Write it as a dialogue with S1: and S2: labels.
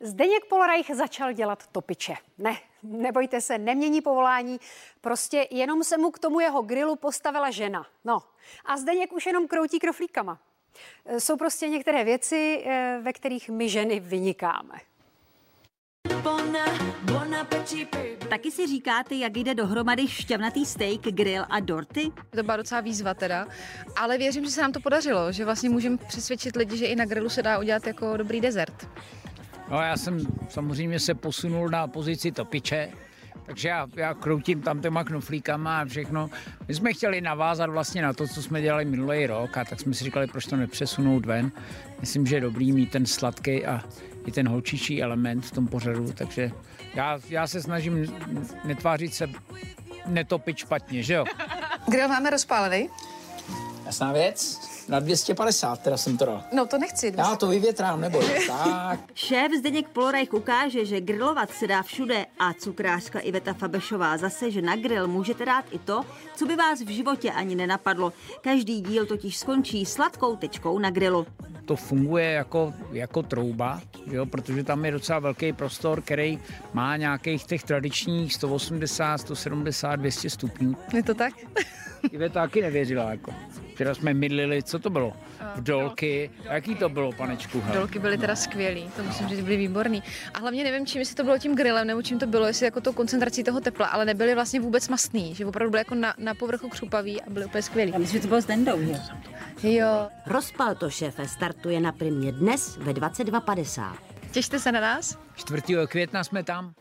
S1: Zdeněk Polreich začal dělat topiče. Ne, nebojte se, nemění povolání, prostě jenom se mu k tomu jeho grilu postavila žena. No a Zdeněk už jenom kroutí kroflíkama. Jsou prostě některé věci, eh, ve kterých my ženy vynikáme.
S2: Taky si říkáte, jak jde dohromady šťavnatý steak, grill a dorty?
S3: To byla docela výzva teda, ale věřím, že se nám to podařilo, že vlastně můžeme přesvědčit lidi, že i na grilu se dá udělat jako dobrý dezert.
S4: No já jsem samozřejmě se posunul na pozici topiče, takže já, já kroutím tam těma knoflíkama a všechno. My jsme chtěli navázat vlastně na to, co jsme dělali minulý rok a tak jsme si říkali, proč to nepřesunout ven. Myslím, že je dobrý mít ten sladký a i ten holčičí element v tom pořadu, takže já, já se snažím netvářit se netopit špatně, že jo?
S3: Grill máme rozpálený?
S4: Jasná věc. Na 250 teda jsem to dal.
S3: No to nechci.
S4: Já to vyvětrám, nebo tak.
S2: Šéf Zdeněk Polorajch ukáže, že grilovat se dá všude a cukrářka Iveta Fabešová zase, že na grill můžete dát i to, co by vás v životě ani nenapadlo. Každý díl totiž skončí sladkou tečkou na grilu.
S4: To funguje jako, jako trouba, jo, protože tam je docela velký prostor, který má nějakých těch tradičních 180, 170, 200 stupňů.
S3: Je to tak?
S4: Iveta taky nevěřila, jako. Včera jsme mydlili, co to bylo? V dolky. Jaký to bylo, panečku? hele?
S3: Dolky byly teda skvělý, to musím říct, byly výborný. A hlavně nevím, čím jestli to bylo tím grillem, nebo čím to bylo, jestli jako tou koncentrací toho tepla, ale nebyly vlastně vůbec mastný, že opravdu byly jako na, na povrchu křupavý a byly úplně skvělý.
S2: Já myslím, že to bylo s Dendou, že?
S3: Jo,
S2: Rozpal to šéfe startuje na primě dnes ve 22.50.
S3: těšte se na nás.
S4: 4. května jsme tam.